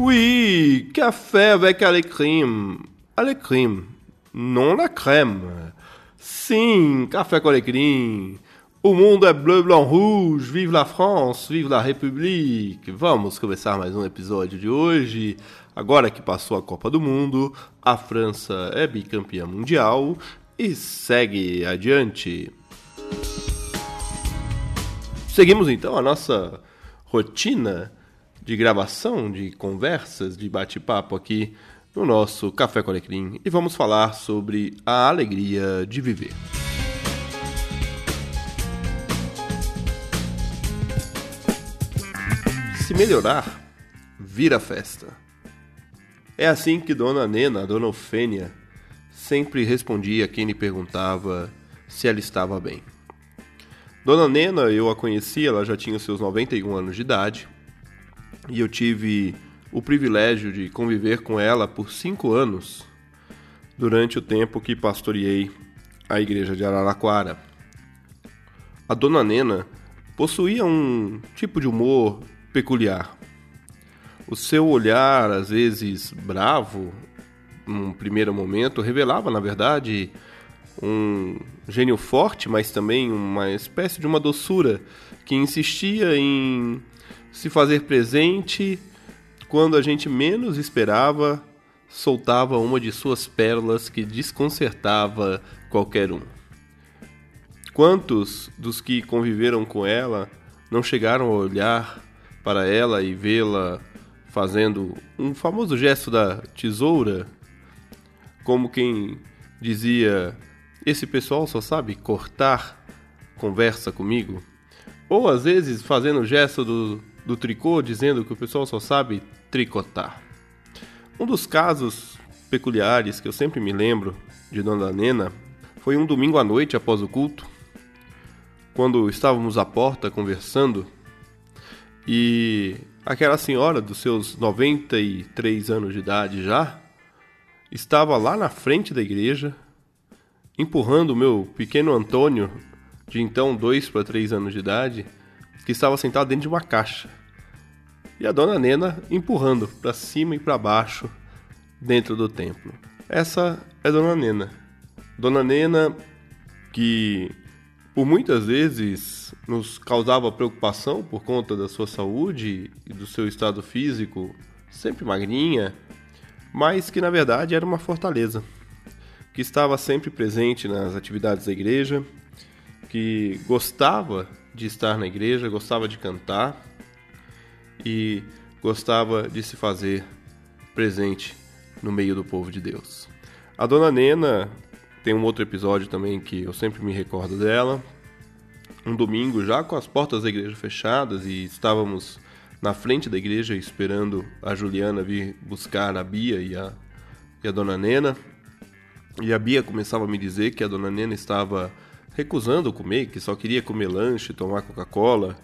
Oui, café avec alecrim. Alecrim, non la crème. Sim, café com alecrim. O mundo é bleu, blanc, rouge. Vive la France, vive la République. Vamos começar mais um episódio de hoje. Agora que passou a Copa do Mundo, a França é bicampeã mundial e segue adiante. Seguimos então a nossa rotina de gravação, de conversas, de bate-papo aqui no nosso Café com e vamos falar sobre a alegria de viver. Se melhorar, vira festa. É assim que Dona Nena, Dona Ofênia, sempre respondia a quem lhe perguntava se ela estava bem. Dona Nena, eu a conheci, ela já tinha seus 91 anos de idade, e eu tive o privilégio de conviver com ela por cinco anos durante o tempo que pastoreei a igreja de Araraquara. A Dona Nena possuía um tipo de humor peculiar. O seu olhar, às vezes bravo, num primeiro momento, revelava, na verdade, um gênio forte, mas também uma espécie de uma doçura que insistia em se fazer presente quando a gente menos esperava, soltava uma de suas pérolas que desconcertava qualquer um. Quantos dos que conviveram com ela não chegaram a olhar para ela e vê-la fazendo um famoso gesto da tesoura, como quem dizia: Esse pessoal só sabe cortar conversa comigo? Ou às vezes fazendo o gesto do, do tricô, dizendo que o pessoal só sabe tricotar. Um dos casos peculiares que eu sempre me lembro de Dona Nena foi um domingo à noite após o culto, quando estávamos à porta conversando e aquela senhora dos seus 93 anos de idade já estava lá na frente da igreja empurrando o meu pequeno Antônio, de então 2 para 3 anos de idade, que estava sentado dentro de uma caixa. E a dona Nena empurrando para cima e para baixo dentro do templo. Essa é Dona Nena. Dona Nena que por muitas vezes nos causava preocupação por conta da sua saúde e do seu estado físico, sempre magrinha, mas que na verdade era uma fortaleza, que estava sempre presente nas atividades da igreja, que gostava de estar na igreja, gostava de cantar e gostava de se fazer presente no meio do povo de Deus. A dona Nena tem um outro episódio também que eu sempre me recordo dela. Um domingo, já com as portas da igreja fechadas e estávamos na frente da igreja esperando a Juliana vir buscar a Bia e a, e a dona Nena. E a Bia começava a me dizer que a dona Nena estava recusando comer, que só queria comer lanche, tomar Coca-Cola.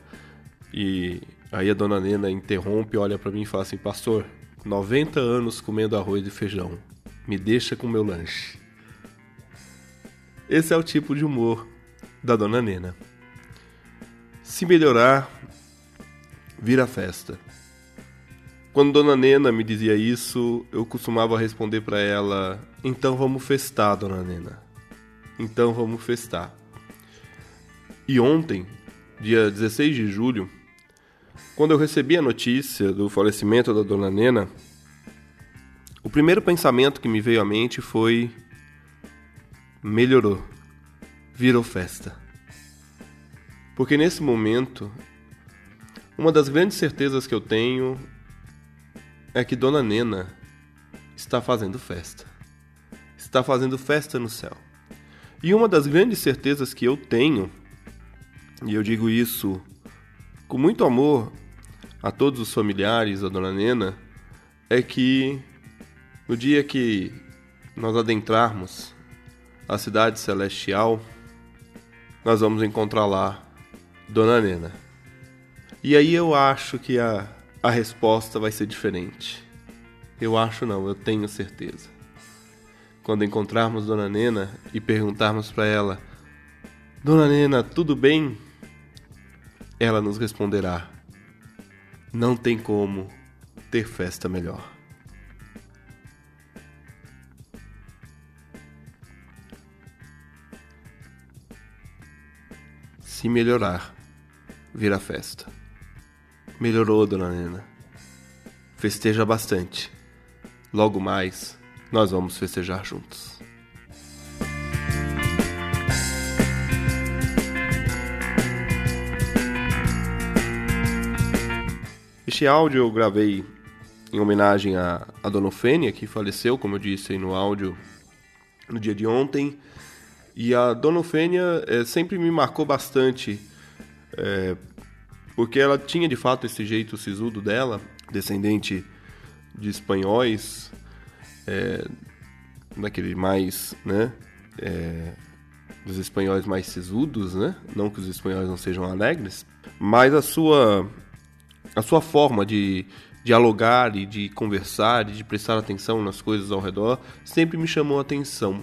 E aí a dona Nena interrompe, olha para mim e fala assim: Pastor, 90 anos comendo arroz e feijão, me deixa com meu lanche. Esse é o tipo de humor da dona Nena. Se melhorar, vira festa. Quando Dona Nena me dizia isso, eu costumava responder para ela: Então vamos festar, Dona Nena. Então vamos festar. E ontem, dia 16 de julho, quando eu recebi a notícia do falecimento da Dona Nena, o primeiro pensamento que me veio à mente foi: melhorou, virou festa. Porque nesse momento, uma das grandes certezas que eu tenho é que Dona Nena está fazendo festa. Está fazendo festa no céu. E uma das grandes certezas que eu tenho, e eu digo isso com muito amor a todos os familiares da Dona Nena, é que no dia que nós adentrarmos a cidade celestial, nós vamos encontrar lá Dona Nena. E aí eu acho que a, a resposta vai ser diferente. Eu acho não, eu tenho certeza. Quando encontrarmos Dona Nena e perguntarmos para ela: Dona Nena, tudo bem? Ela nos responderá: Não tem como ter festa melhor. Se melhorar, vira festa. Melhorou, dona Nena. Festeja bastante. Logo mais, nós vamos festejar juntos. Este áudio eu gravei em homenagem a, a Dona Ofênia, que faleceu, como eu disse no áudio, no dia de ontem. E a Dona Ofênia é, sempre me marcou bastante, é, porque ela tinha de fato esse jeito sisudo dela, descendente de espanhóis, é, daquele mais, né, dos espanhóis mais sisudos, né, não que os espanhóis não sejam alegres, mas a sua a sua forma de dialogar e de conversar e de prestar atenção nas coisas ao redor sempre me chamou a atenção.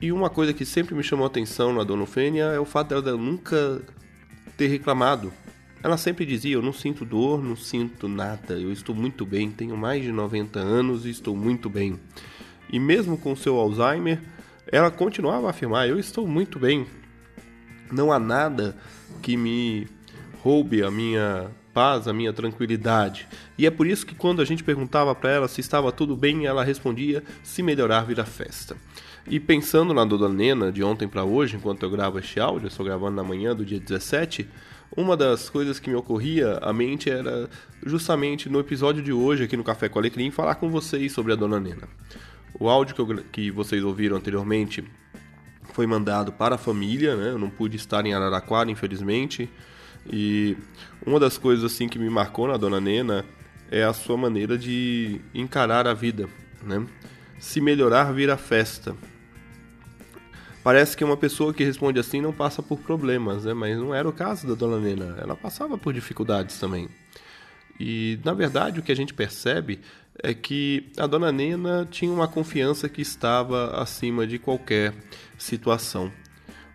E uma coisa que sempre me chamou a atenção na Dona Ofênia é o fato dela nunca ter reclamado. Ela sempre dizia: Eu não sinto dor, não sinto nada, eu estou muito bem, tenho mais de 90 anos e estou muito bem. E mesmo com seu Alzheimer, ela continuava a afirmar: Eu estou muito bem. Não há nada que me roube a minha paz, a minha tranquilidade. E é por isso que quando a gente perguntava para ela se estava tudo bem, ela respondia: se melhorar vira festa. E pensando na Dona Nena de ontem para hoje, enquanto eu gravo este áudio, eu estou gravando na manhã do dia 17, uma das coisas que me ocorria à mente era justamente no episódio de hoje aqui no Café com Alecrim falar com vocês sobre a Dona Nena. O áudio que, eu, que vocês ouviram anteriormente foi mandado para a família, né? Eu não pude estar em Araraquara, infelizmente. E uma das coisas assim que me marcou na Dona Nena é a sua maneira de encarar a vida, né? Se melhorar vira festa. Parece que uma pessoa que responde assim não passa por problemas, né? Mas não era o caso da Dona Nena. Ela passava por dificuldades também. E na verdade o que a gente percebe é que a Dona Nena tinha uma confiança que estava acima de qualquer situação.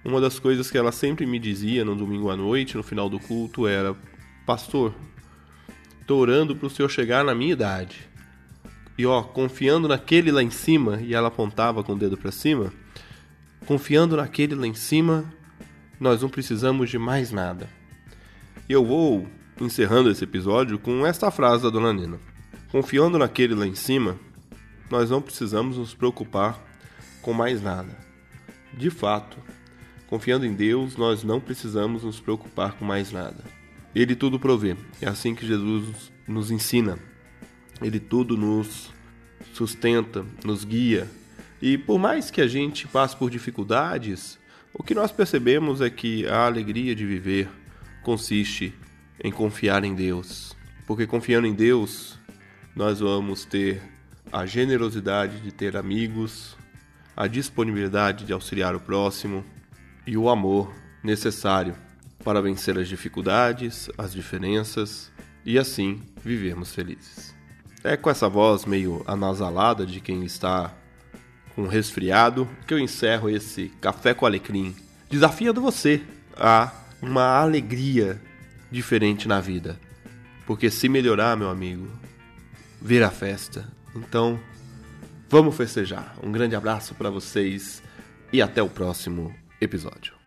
Uma das coisas que ela sempre me dizia no domingo à noite, no final do culto, era: Pastor, tô orando para o senhor chegar na minha idade. E ó, confiando naquele lá em cima, e ela apontava com o dedo para cima, confiando naquele lá em cima, nós não precisamos de mais nada. E eu vou encerrando esse episódio com esta frase da dona Nina: Confiando naquele lá em cima, nós não precisamos nos preocupar com mais nada. De fato, Confiando em Deus, nós não precisamos nos preocupar com mais nada. Ele tudo provê. É assim que Jesus nos ensina. Ele tudo nos sustenta, nos guia. E por mais que a gente passe por dificuldades, o que nós percebemos é que a alegria de viver consiste em confiar em Deus. Porque confiando em Deus, nós vamos ter a generosidade de ter amigos, a disponibilidade de auxiliar o próximo, e o amor necessário para vencer as dificuldades, as diferenças e assim vivermos felizes. É com essa voz meio anasalada de quem está com resfriado que eu encerro esse Café com Alecrim, desafiando você a uma alegria diferente na vida. Porque se melhorar, meu amigo, vira festa. Então, vamos festejar. Um grande abraço para vocês e até o próximo episódio.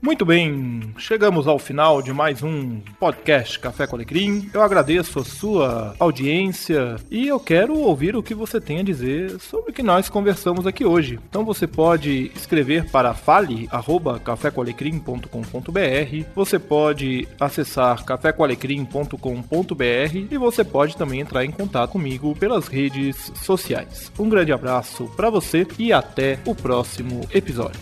Muito bem, chegamos ao final de mais um podcast Café com Alecrim. Eu agradeço a sua audiência e eu quero ouvir o que você tem a dizer sobre o que nós conversamos aqui hoje. Então você pode escrever para fale@cafécoalecrim.com.br, você pode acessar cafécoalecrim.com.br e você pode também entrar em contato comigo pelas redes sociais. Um grande abraço para você e até o próximo episódio.